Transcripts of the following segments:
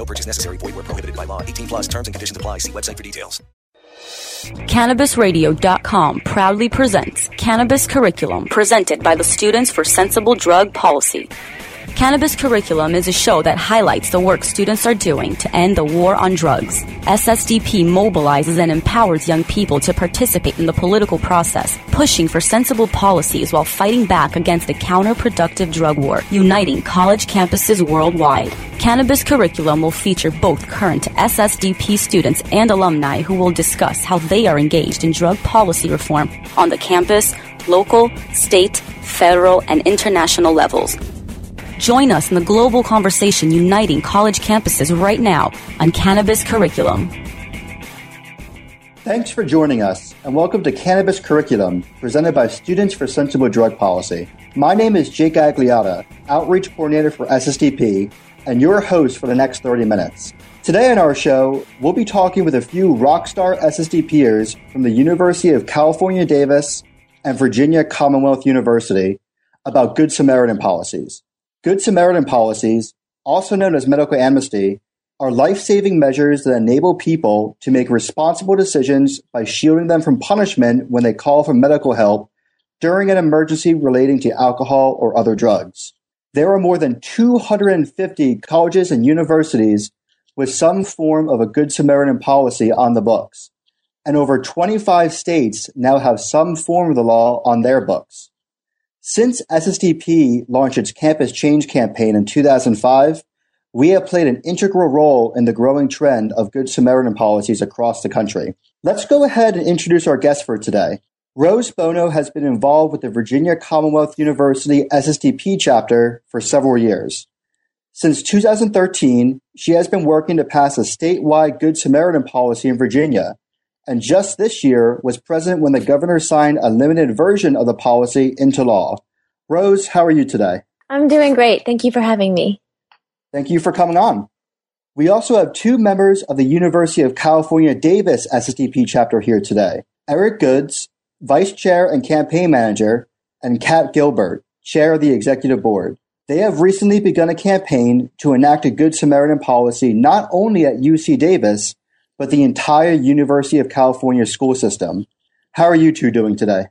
No purchase necessary. Void where prohibited by law. 18 plus terms and conditions apply. See website for details. CannabisRadio.com proudly presents Cannabis Curriculum, presented by the Students for Sensible Drug Policy. Cannabis Curriculum is a show that highlights the work students are doing to end the war on drugs. SSDP mobilizes and empowers young people to participate in the political process, pushing for sensible policies while fighting back against the counterproductive drug war, uniting college campuses worldwide. Cannabis Curriculum will feature both current SSDP students and alumni who will discuss how they are engaged in drug policy reform on the campus, local, state, federal, and international levels. Join us in the global conversation uniting college campuses right now on Cannabis Curriculum. Thanks for joining us, and welcome to Cannabis Curriculum, presented by Students for Sensible Drug Policy. My name is Jake Agliata, Outreach Coordinator for SSDP, and your host for the next 30 minutes. Today on our show, we'll be talking with a few rockstar SSDPers from the University of California, Davis and Virginia Commonwealth University about Good Samaritan policies. Good Samaritan policies, also known as medical amnesty, are life-saving measures that enable people to make responsible decisions by shielding them from punishment when they call for medical help during an emergency relating to alcohol or other drugs. There are more than 250 colleges and universities with some form of a Good Samaritan policy on the books, and over 25 states now have some form of the law on their books. Since SSDP launched its Campus Change campaign in 2005, we have played an integral role in the growing trend of Good Samaritan policies across the country. Let's go ahead and introduce our guest for today. Rose Bono has been involved with the Virginia Commonwealth University SSDP chapter for several years. Since 2013, she has been working to pass a statewide Good Samaritan policy in Virginia, and just this year was present when the governor signed a limited version of the policy into law. Rose, how are you today? I'm doing great. Thank you for having me. Thank you for coming on. We also have two members of the University of California Davis SSDP chapter here today Eric Goods, Vice Chair and Campaign Manager, and Kat Gilbert, Chair of the Executive Board. They have recently begun a campaign to enact a Good Samaritan policy not only at UC Davis, but the entire University of California school system. How are you two doing today?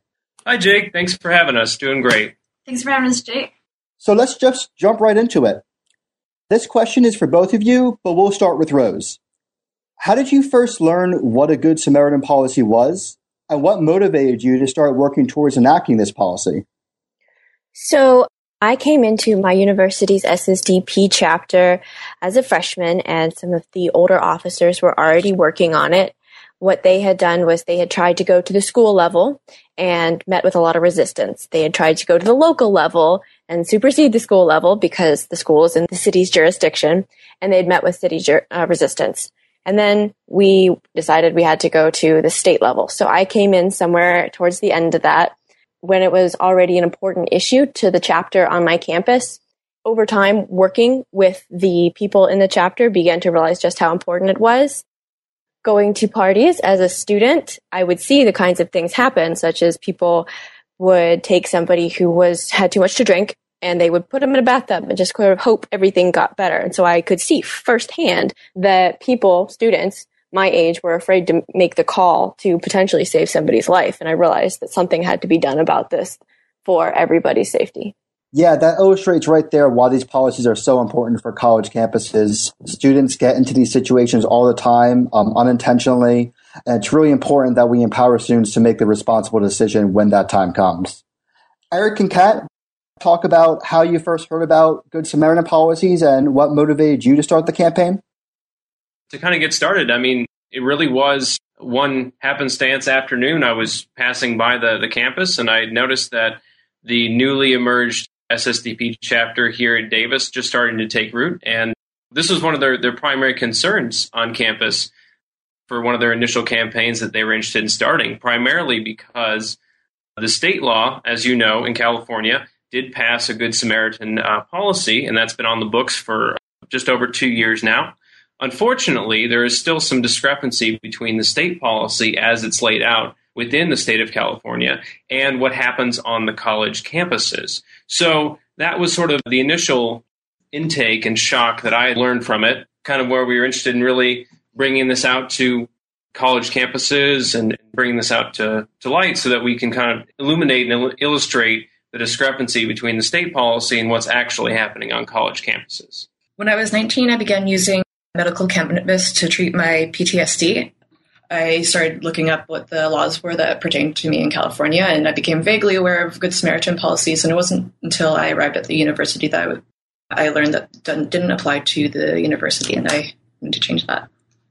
Hi, Jake. Thanks for having us. Doing great. Thanks for having us, Jake. So let's just jump right into it. This question is for both of you, but we'll start with Rose. How did you first learn what a Good Samaritan policy was, and what motivated you to start working towards enacting this policy? So, I came into my university's SSDP chapter as a freshman, and some of the older officers were already working on it. What they had done was they had tried to go to the school level and met with a lot of resistance. They had tried to go to the local level and supersede the school level because the school is in the city's jurisdiction, and they'd met with city jur- uh, resistance. And then we decided we had to go to the state level. So I came in somewhere towards the end of that when it was already an important issue to the chapter on my campus. Over time, working with the people in the chapter began to realize just how important it was. Going to parties as a student, I would see the kinds of things happen, such as people would take somebody who was had too much to drink and they would put them in a bathtub and just sort of hope everything got better. And so I could see firsthand that people, students, my age were afraid to make the call to potentially save somebody's life. And I realized that something had to be done about this for everybody's safety. Yeah, that illustrates right there why these policies are so important for college campuses. Students get into these situations all the time, um, unintentionally. And it's really important that we empower students to make the responsible decision when that time comes. Eric and Kat, talk about how you first heard about Good Samaritan policies and what motivated you to start the campaign? To kind of get started, I mean, it really was one happenstance afternoon. I was passing by the, the campus and I noticed that the newly emerged SSDP chapter here at Davis just starting to take root. And this was one of their, their primary concerns on campus for one of their initial campaigns that they were interested in starting, primarily because the state law, as you know, in California, did pass a Good Samaritan uh, policy, and that's been on the books for just over two years now. Unfortunately, there is still some discrepancy between the state policy as it's laid out within the state of California and what happens on the college campuses. So that was sort of the initial intake and shock that I learned from it, kind of where we were interested in really bringing this out to college campuses and bringing this out to, to light so that we can kind of illuminate and il- illustrate the discrepancy between the state policy and what's actually happening on college campuses. When I was 19, I began using medical cannabis to treat my PTSD. I started looking up what the laws were that pertained to me in California, and I became vaguely aware of Good Samaritan policies. And it wasn't until I arrived at the university that I, I learned that didn't apply to the university, and I need to change that.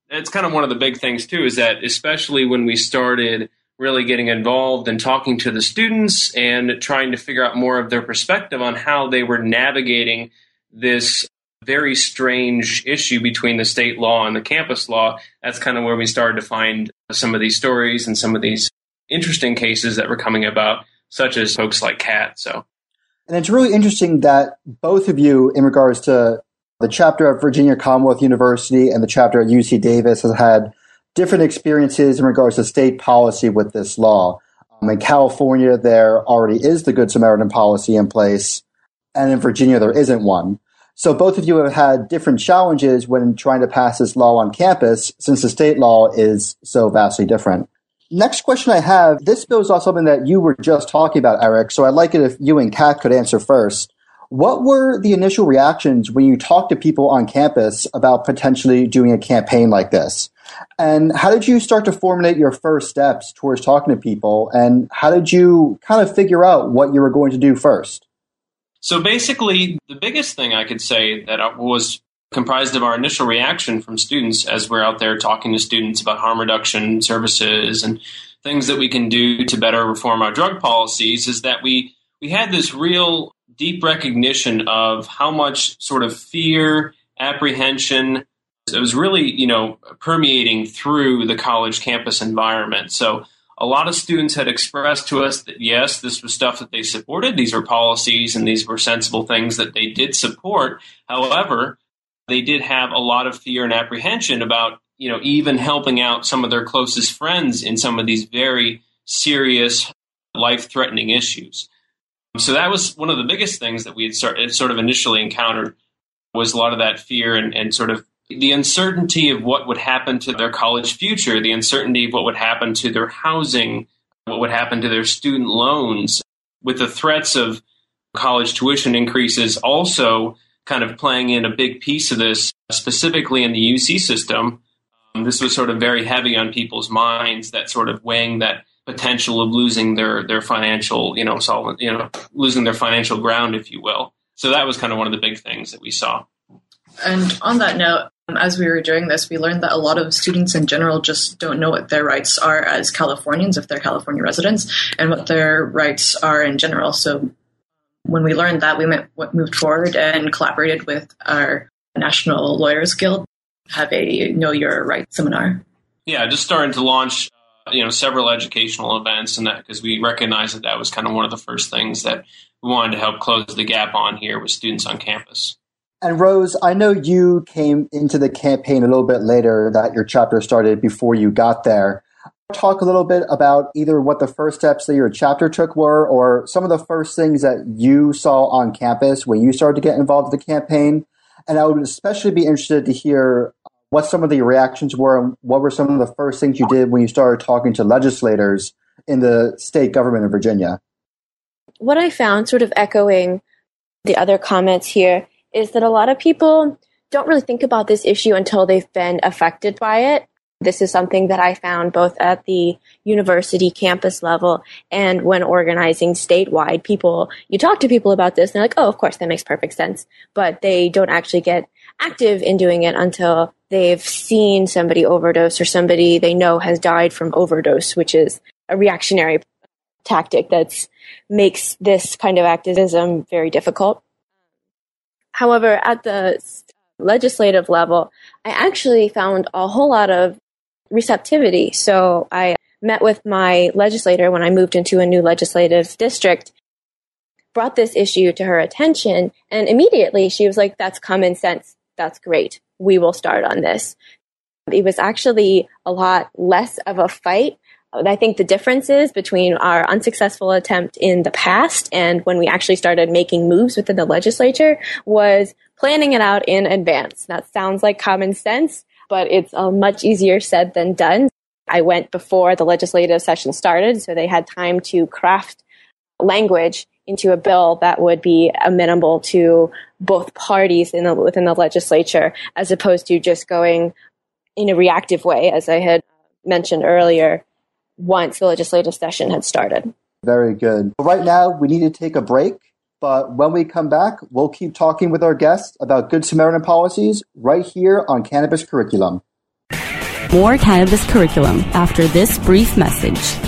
It's kind of one of the big things, too, is that especially when we started really getting involved and talking to the students and trying to figure out more of their perspective on how they were navigating this very strange issue between the state law and the campus law. That's kind of where we started to find some of these stories and some of these interesting cases that were coming about, such as folks like Kat. So, and it's really interesting that both of you, in regards to the chapter at Virginia Commonwealth University and the chapter at UC Davis, has had different experiences in regards to state policy with this law. Um, in California, there already is the Good Samaritan policy in place, and in Virginia, there isn't one. So both of you have had different challenges when trying to pass this law on campus, since the state law is so vastly different. Next question I have this builds off something that you were just talking about, Eric. So I'd like it if you and Kat could answer first. What were the initial reactions when you talked to people on campus about potentially doing a campaign like this? And how did you start to formulate your first steps towards talking to people? And how did you kind of figure out what you were going to do first? So basically, the biggest thing I could say that was comprised of our initial reaction from students as we're out there talking to students about harm reduction services and things that we can do to better reform our drug policies is that we we had this real deep recognition of how much sort of fear, apprehension, it was really, you know, permeating through the college campus environment. So a lot of students had expressed to us that yes, this was stuff that they supported. These were policies and these were sensible things that they did support. However, they did have a lot of fear and apprehension about, you know, even helping out some of their closest friends in some of these very serious, life threatening issues. So that was one of the biggest things that we had sort of initially encountered was a lot of that fear and, and sort of the uncertainty of what would happen to their college future, the uncertainty of what would happen to their housing, what would happen to their student loans, with the threats of college tuition increases also kind of playing in a big piece of this, specifically in the UC system. Um, this was sort of very heavy on people's minds, that sort of weighing that potential of losing their their financial, you know, solvent, you know, losing their financial ground, if you will. So that was kind of one of the big things that we saw. And on that note, as we were doing this, we learned that a lot of students in general just don't know what their rights are as Californians, if they're California residents, and what their rights are in general. So when we learned that, we moved forward and collaborated with our National Lawyers Guild, have a Know Your Rights seminar. Yeah, just starting to launch, uh, you know, several educational events, and that because we recognized that that was kind of one of the first things that we wanted to help close the gap on here with students on campus. And Rose, I know you came into the campaign a little bit later, that your chapter started before you got there. Talk a little bit about either what the first steps that your chapter took were, or some of the first things that you saw on campus when you started to get involved in the campaign. And I would especially be interested to hear what some of the reactions were and what were some of the first things you did when you started talking to legislators in the state government of Virginia. What I found, sort of echoing the other comments here, is that a lot of people don't really think about this issue until they've been affected by it. This is something that I found both at the university campus level and when organizing statewide. People, you talk to people about this and they're like, oh, of course, that makes perfect sense. But they don't actually get active in doing it until they've seen somebody overdose or somebody they know has died from overdose, which is a reactionary tactic that makes this kind of activism very difficult. However, at the legislative level, I actually found a whole lot of receptivity. So I met with my legislator when I moved into a new legislative district, brought this issue to her attention, and immediately she was like, that's common sense. That's great. We will start on this. It was actually a lot less of a fight. I think the differences between our unsuccessful attempt in the past and when we actually started making moves within the legislature was planning it out in advance. That sounds like common sense, but it's a much easier said than done. I went before the legislative session started, so they had time to craft language into a bill that would be amenable to both parties in the, within the legislature, as opposed to just going in a reactive way, as I had mentioned earlier, once the legislative session had started. Very good. Right now, we need to take a break, but when we come back, we'll keep talking with our guests about Good Samaritan policies right here on Cannabis Curriculum. More Cannabis Curriculum after this brief message.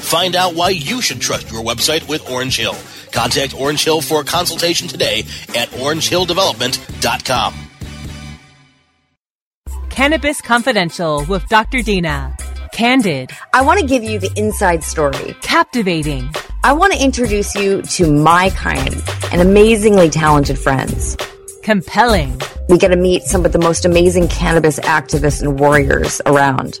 Find out why you should trust your website with Orange Hill. Contact Orange Hill for a consultation today at orangehilldevelopment.com. Cannabis Confidential with Dr. Dina. Candid. I want to give you the inside story. Captivating. I want to introduce you to my kind and amazingly talented friends. Compelling. We get to meet some of the most amazing cannabis activists and warriors around.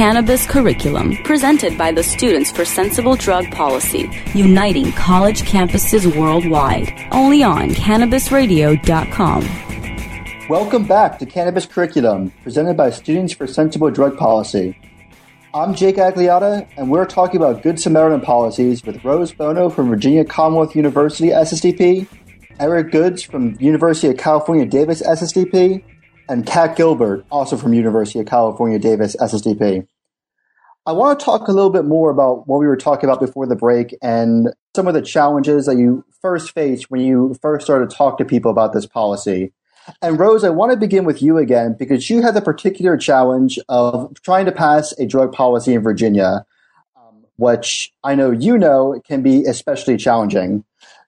Cannabis Curriculum, presented by the Students for Sensible Drug Policy, uniting college campuses worldwide. Only on CannabisRadio.com. Welcome back to Cannabis Curriculum, presented by Students for Sensible Drug Policy. I'm Jake Agliata, and we're talking about Good Samaritan policies with Rose Bono from Virginia Commonwealth University SSDP, Eric Goods from University of California Davis SSDP, and Kat Gilbert, also from University of California Davis SSDP. I want to talk a little bit more about what we were talking about before the break and some of the challenges that you first faced when you first started to talk to people about this policy. And Rose, I want to begin with you again because you had the particular challenge of trying to pass a drug policy in Virginia, um, which I know you know can be especially challenging.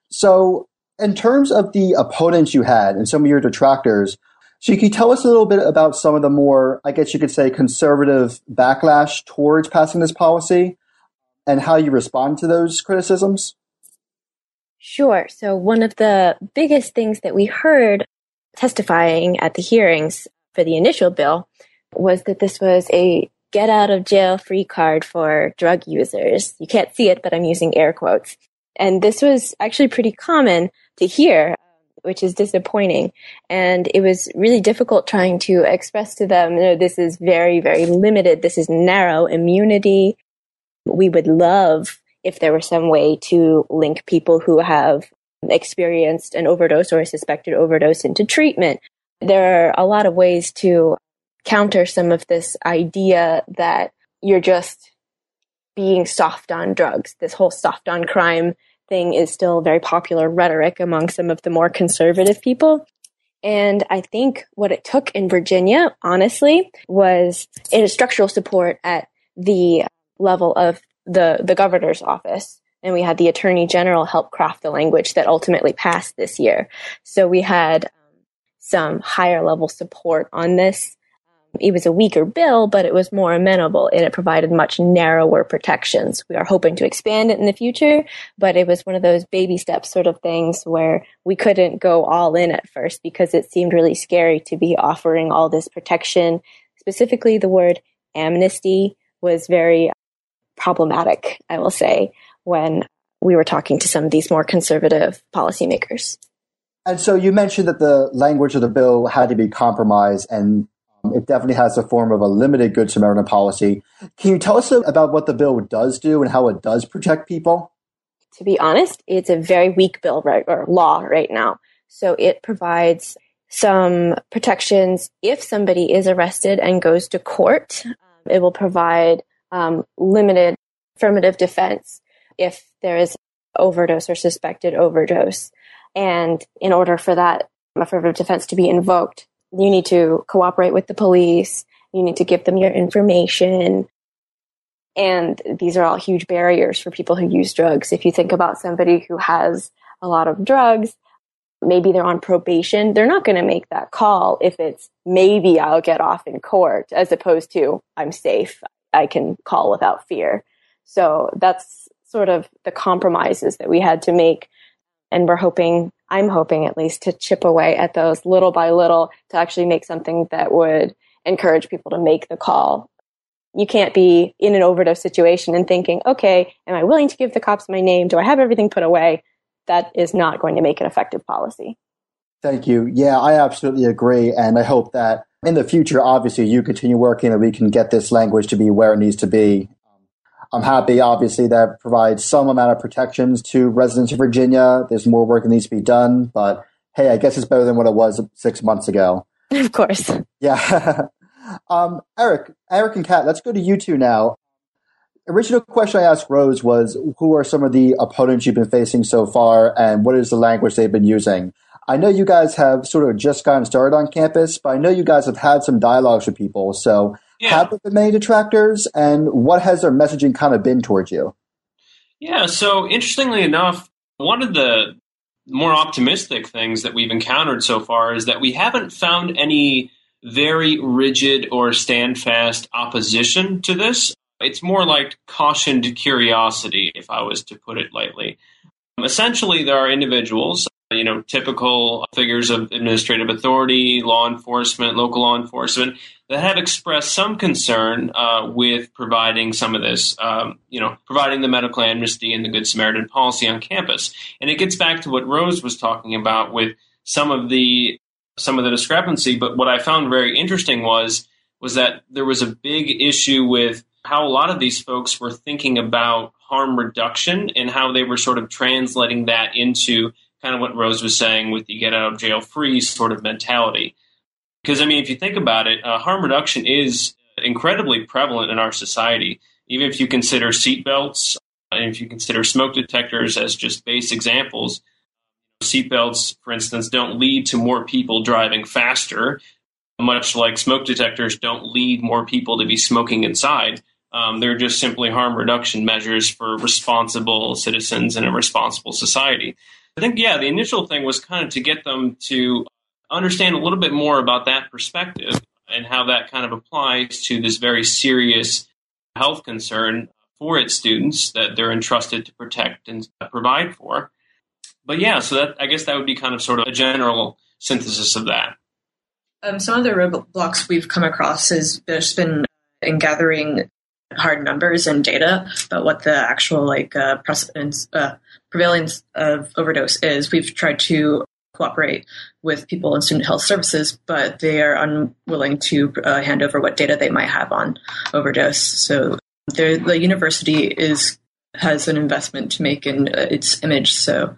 So, in terms of the opponents you had and some of your detractors, so can you tell us a little bit about some of the more, I guess you could say, conservative backlash towards passing this policy and how you respond to those criticisms? Sure. So, one of the biggest things that we heard testifying at the hearings for the initial bill was that this was a get out of jail free card for drug users. You can't see it, but I'm using air quotes. And this was actually pretty common to hear, which is disappointing. And it was really difficult trying to express to them, no, this is very, very limited. This is narrow immunity. We would love if there were some way to link people who have experienced an overdose or a suspected overdose into treatment. There are a lot of ways to counter some of this idea that you're just being soft on drugs. This whole soft on crime thing is still very popular rhetoric among some of the more conservative people. And I think what it took in Virginia, honestly, was in structural support at the level of the, the governor's office. And we had the attorney general help craft the language that ultimately passed this year. So we had um, some higher level support on this it was a weaker bill, but it was more amenable and it provided much narrower protections. We are hoping to expand it in the future, but it was one of those baby steps sort of things where we couldn't go all in at first because it seemed really scary to be offering all this protection. Specifically, the word amnesty was very problematic, I will say, when we were talking to some of these more conservative policymakers. And so you mentioned that the language of the bill had to be compromised and it definitely has the form of a limited Good Samaritan policy. Can you tell us about what the bill does do and how it does protect people? To be honest, it's a very weak bill right, or law right now. So it provides some protections if somebody is arrested and goes to court. It will provide um, limited affirmative defense if there is overdose or suspected overdose. And in order for that affirmative defense to be invoked, you need to cooperate with the police. You need to give them your information. And these are all huge barriers for people who use drugs. If you think about somebody who has a lot of drugs, maybe they're on probation, they're not going to make that call if it's maybe I'll get off in court as opposed to I'm safe. I can call without fear. So that's sort of the compromises that we had to make. And we're hoping I'm hoping at least to chip away at those little by little to actually make something that would encourage people to make the call. You can't be in an overdose situation and thinking, okay, am I willing to give the cops my name? Do I have everything put away? That is not going to make an effective policy. Thank you. Yeah, I absolutely agree. And I hope that in the future, obviously, you continue working and we can get this language to be where it needs to be. I'm happy, obviously, that provides some amount of protections to residents of Virginia. There's more work that needs to be done, but hey, I guess it's better than what it was six months ago. Of course. Yeah. um, Eric, Eric and Kat, let's go to you two now. Original question I asked Rose was, who are some of the opponents you've been facing so far, and what is the language they've been using? I know you guys have sort of just gotten started on campus, but I know you guys have had some dialogues with people. So yeah. have there been many detractors, and what has their messaging kind of been towards you? Yeah, so interestingly enough, one of the more optimistic things that we've encountered so far is that we haven't found any very rigid or standfast opposition to this. It's more like cautioned curiosity, if I was to put it lightly. Essentially, there are individuals you know, typical figures of administrative authority, law enforcement, local law enforcement that have expressed some concern uh, with providing some of this, um, you know, providing the medical amnesty and the Good Samaritan policy on campus. And it gets back to what Rose was talking about with some of the some of the discrepancy. But what I found very interesting was was that there was a big issue with how a lot of these folks were thinking about harm reduction and how they were sort of translating that into kind of what Rose was saying with the get out of jail free sort of mentality. Because, I mean, if you think about it, uh, harm reduction is incredibly prevalent in our society. Even if you consider seatbelts, and if you consider smoke detectors as just base examples, seatbelts, for instance, don't lead to more people driving faster, much like smoke detectors don't lead more people to be smoking inside. Um, they're just simply harm reduction measures for responsible citizens in a responsible society. I think, yeah, the initial thing was kind of to get them to understand a little bit more about that perspective and how that kind of applies to this very serious health concern for its students that they're entrusted to protect and provide for. but yeah, so that I guess that would be kind of sort of a general synthesis of that. Um, some of the roadblocks we've come across is there's been in gathering hard numbers and data about what the actual like uh, precedence uh, prevalence of overdose is. We've tried to cooperate with people in student health services, but they are unwilling to uh, hand over what data they might have on overdose. So the university is has an investment to make in uh, its image, so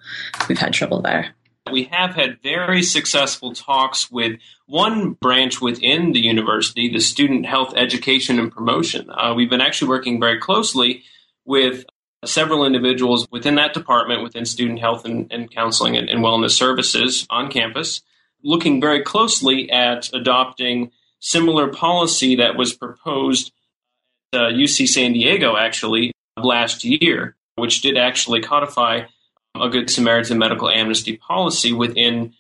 we've had trouble there. We have had very successful talks with one branch within the university, the Student Health Education and Promotion. Uh, we've been actually working very closely with several individuals within that department, within student health and, and counseling and, and wellness services on campus, looking very closely at adopting similar policy that was proposed at uh, UC San Diego actually last year, which did actually codify a Good Samaritan medical amnesty policy within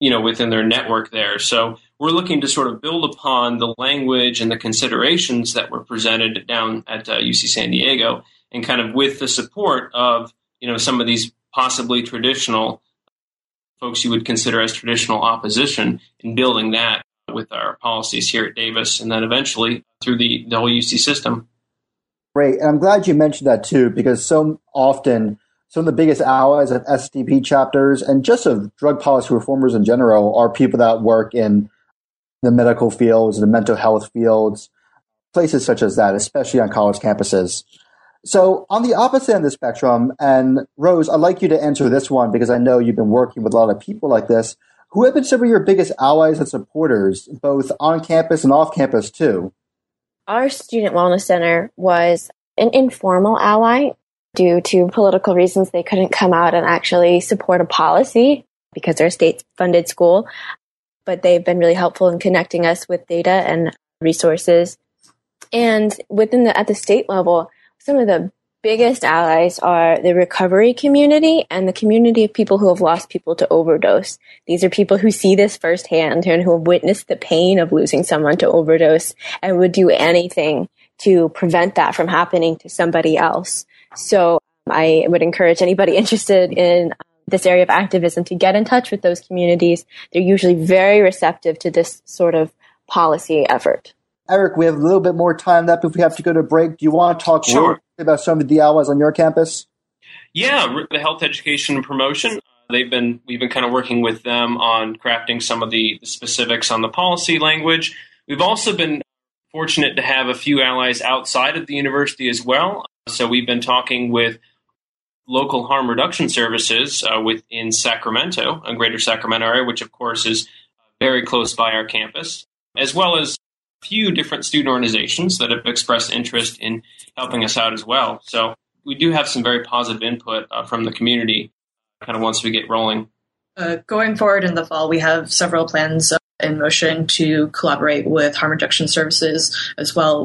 you know within their network there. So we're looking to sort of build upon the language and the considerations that were presented down at uh, UC San Diego and kind of with the support of you know some of these possibly traditional folks you would consider as traditional opposition in building that with our policies here at Davis and then eventually through the, whole UC system. Great. And I'm glad you mentioned that too, because so often some of the biggest allies of SSDP chapters and just of drug policy reformers in general are people that work in the medical fields, the mental health fields, places such as that, especially on college campuses. So on the opposite end of the spectrum, and Rose, I'd like you to answer this one because I know you've been working with a lot of people like this. Who have been some of your biggest allies and supporters, both on campus and off campus too? Our Student Wellness Center was an informal ally. Due to political reasons, they couldn't come out and actually support a policy because they're a state funded school. But they've been really helpful in connecting us with data and resources. And within the, at the state level, some of the biggest allies are the recovery community and the community of people who have lost people to overdose. These are people who see this firsthand and who have witnessed the pain of losing someone to overdose and would do anything to prevent that from happening to somebody else. So I would encourage anybody interested in um, this area of activism to get in touch with those communities. They're usually very receptive to this sort of policy effort. Eric, we have a little bit more time left if we have to go to break. Do you want to talk sure. about some of the allies on your campus? Yeah, the health education and promotion. Uh, they've been we've been kind of working with them on crafting some of the, the specifics on the policy language. We've also been fortunate to have a few allies outside of the university as well. So we've been talking with local harm reduction services uh, within Sacramento, a greater Sacramento area, which of course is very close by our campus, as well as few different student organizations that have expressed interest in helping us out as well. So we do have some very positive input uh, from the community kind of once we get rolling. Uh, going forward in the fall, we have several plans uh, in motion to collaborate with harm reduction services as well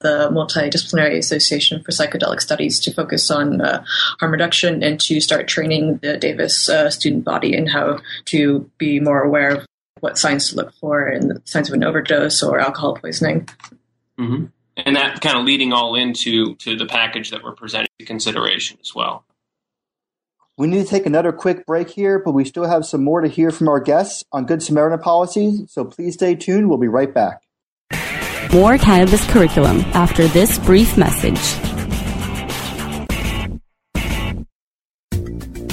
the Multidisciplinary Association for Psychedelic Studies to focus on uh, harm reduction and to start training the Davis uh, student body in how to be more aware of what signs to look for and signs of an overdose or alcohol poisoning. Mm-hmm. And that kind of leading all into to the package that we're presenting to consideration as well. We need to take another quick break here, but we still have some more to hear from our guests on Good Samaritan policies, so please stay tuned. We'll be right back. More cannabis curriculum after this brief message.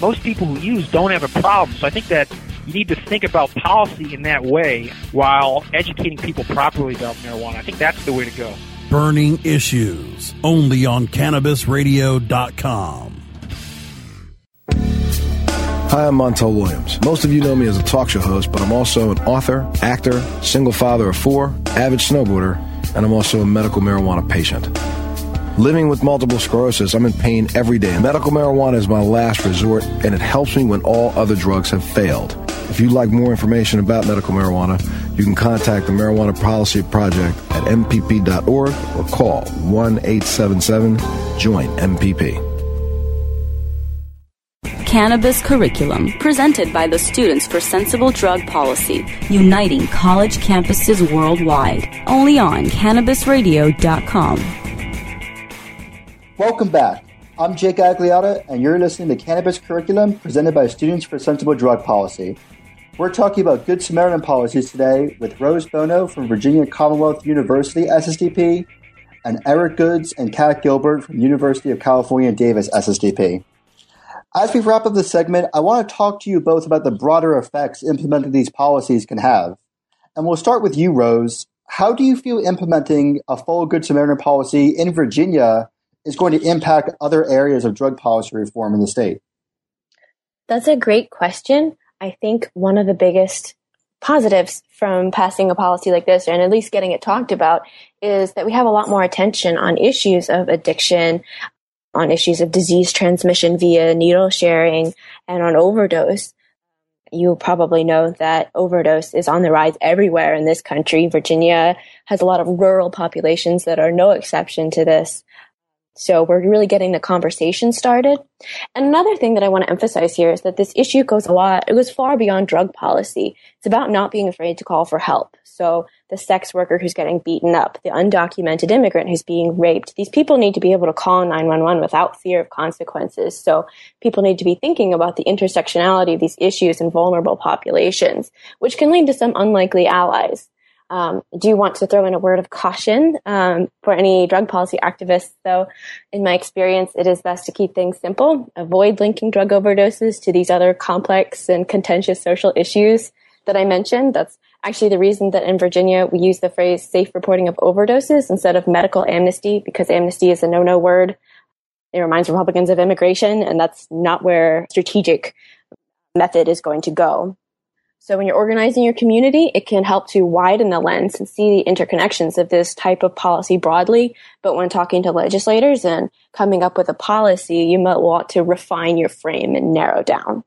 most people who use don't have a problem. So I think that you need to think about policy in that way while educating people properly about marijuana. I think that's the way to go. Burning Issues, only on CannabisRadio.com. Hi, I'm Montel Williams. Most of you know me as a talk show host, but I'm also an author, actor, single father of four, avid snowboarder, and I'm also a medical marijuana patient. Living with multiple sclerosis, I'm in pain every day. Medical marijuana is my last resort, and it helps me when all other drugs have failed. If you'd like more information about medical marijuana, you can contact the Marijuana Policy Project at MPP.org or call 1 877 JOIN MPP. Cannabis Curriculum, presented by the Students for Sensible Drug Policy, uniting college campuses worldwide. Only on CannabisRadio.com. Welcome back. I'm Jake Agliata, and you're listening to Cannabis Curriculum, presented by Students for Sensible Drug Policy. We're talking about Good Samaritan policies today with Rose Bono from Virginia Commonwealth University SSDP and Eric Goods and Kat Gilbert from University of California Davis SSDP. As we wrap up this segment, I want to talk to you both about the broader effects implementing these policies can have. And we'll start with you, Rose. How do you feel implementing a full Good Samaritan policy in Virginia is going to impact other areas of drug policy reform in the state? That's a great question. I think one of the biggest positives from passing a policy like this, and at least getting it talked about, is that we have a lot more attention on issues of addiction, on issues of disease transmission via needle sharing and on overdose. You probably know that overdose is on the rise everywhere in this country. Virginia has a lot of rural populations that are no exception to this. So we're really getting the conversation started. And another thing that I want to emphasize here is that this issue goes a lot, it goes far beyond drug policy. It's about not being afraid to call for help. So the sex worker who's getting beaten up, the undocumented immigrant who's being raped. These people need to be able to call 911 without fear of consequences. So people need to be thinking about the intersectionality of these issues in vulnerable populations, which can lead to some unlikely allies. Um, do you want to throw in a word of caution um, for any drug policy activists? Though, in my experience, it is best to keep things simple. Avoid linking drug overdoses to these other complex and contentious social issues that I mentioned. That's actually the reason that in Virginia we use the phrase safe reporting of overdoses instead of medical amnesty because amnesty is a no-no word. It reminds Republicans of immigration, and that's not where strategic method is going to go. So when you're organizing your community, it can help to widen the lens and see the interconnections of this type of policy broadly. But when talking to legislators and coming up with a policy, you might want to refine your frame and narrow down.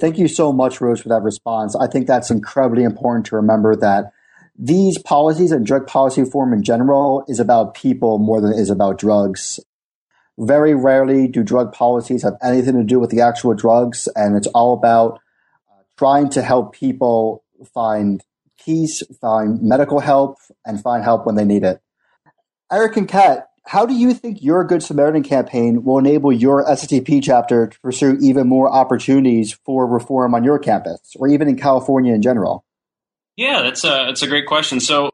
Thank you so much, Rose, for that response. I think that's incredibly important to remember that these policies and drug policy reform in general is about people more than it is about drugs. Very rarely do drug policies have anything to do with the actual drugs, and it's all about trying to help people find peace, find medical help, and find help when they need it. Eric and Kat, how do you think your Good Samaritan campaign will enable your SSDP chapter to pursue even more opportunities for reform on your campus or even in California in general? Yeah, that's a, that's a great question. So, uh,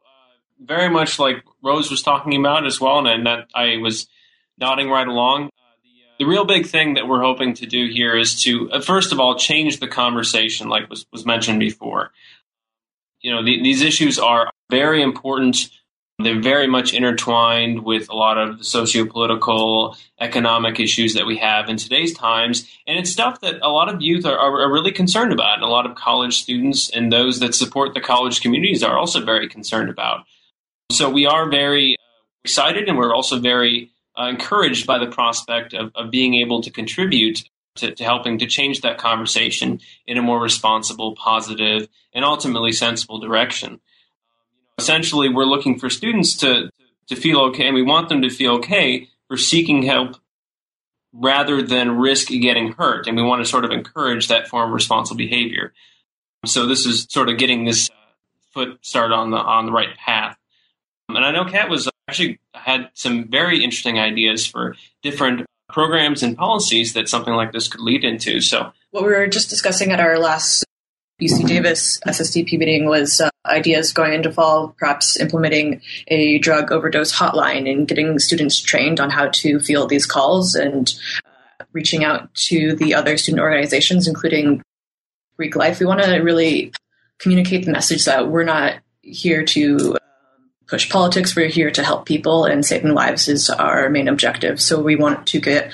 very much like Rose was talking about as well, and, and that I was nodding right along. The, real big thing that we're hoping to do here is to, uh, first of all, change the conversation, like was, was mentioned before. You know, the, these issues are very important they're very much intertwined with a lot of the socio-political, economic issues that we have in today's times. And it's stuff that a lot of youth are, are, really concerned about. And a lot of college students and those that support the college communities are also very concerned about. So we are very uh, excited and we're also very uh, encouraged by the prospect of, of being able to contribute to, to, helping to change that conversation in a more responsible, positive, and ultimately sensible direction. Essentially we're looking for students to to feel okay and we want them to feel okay for seeking help rather than risk getting hurt and we want to sort of encourage that form of responsible behavior. So this is sort of getting this foot started on the on the right path. And i know kat was actually had some very interesting ideas for different programs and policies that something like this could lead into so what we were just discussing at our last UC Davis SSDP meeting was uh, ideas going into fall, perhaps implementing a drug overdose hotline and getting students trained on how to field these calls and uh, reaching out to the other student organizations, including Greek life. We want to really communicate the message that we're not here to push politics. We're here to help people, and saving lives is our main objective. So we want to get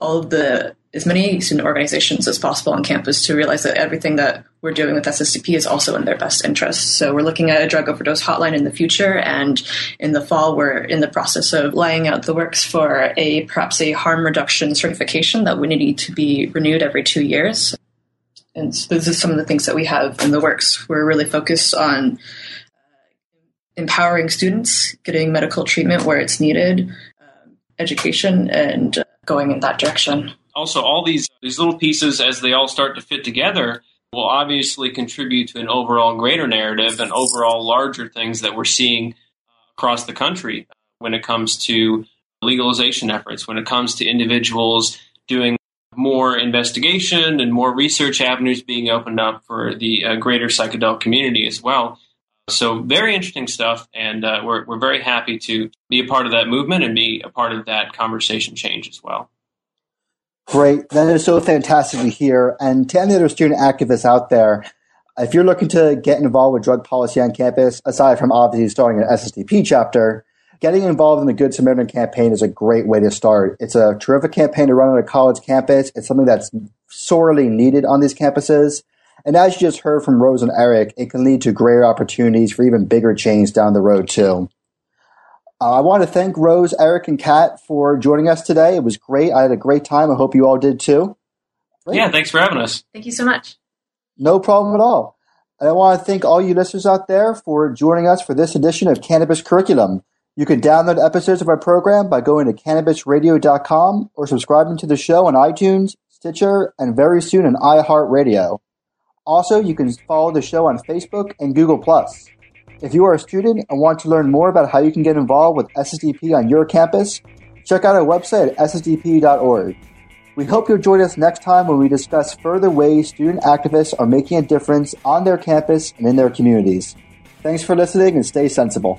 all of the as many student organizations as possible on campus to realize that everything that we're doing with SSDP is also in their best interest. So we're looking at a drug overdose hotline in the future, and in the fall, we're in the process of laying out the works for a perhaps a harm reduction certification that would need to be renewed every two years. And so those are some of the things that we have in the works. We're really focused on empowering students, getting medical treatment where it's needed, uh, education, and going in that direction also all these these little pieces as they all start to fit together will obviously contribute to an overall greater narrative and overall larger things that we're seeing across the country when it comes to legalization efforts, when it comes to individuals doing more investigation and more research avenues being opened up for the uh, greater psychedelic community as well. So, very interesting stuff, and uh, we're, we're very happy to be a part of that movement and be a part of that conversation change as well. Great. That is so fantastic to hear. And to any other student activists out there, if you're looking to get involved with drug policy on campus, aside from obviously starting an SSDP chapter, getting involved in the Good Samaritan campaign is a great way to start. It's a terrific campaign to run on a college campus. It's something that's sorely needed on these campuses. And as you just heard from Rose and Eric, it can lead to greater opportunities for even bigger change down the road too. Uh, I want to thank Rose, Eric, and Kat for joining us today. It was great. I had a great time. I hope you all did too. Great. Yeah, thanks for having us. Thank you so much. No problem at all. And I want to thank all you listeners out there for joining us for this edition of Cannabis Curriculum. You can download episodes of our program by going to cannabisradio.com or subscribing to the show on iTunes, Stitcher, and very soon on iHeartRadio. Also, you can follow the show on Facebook and Google+. If you are a student and want to learn more about how you can get involved with SSDP on your campus, check out our website at ssdp.org. We hope you'll join us next time when we discuss further ways student activists are making a difference on their campus and in their communities. Thanks for listening and stay sensible.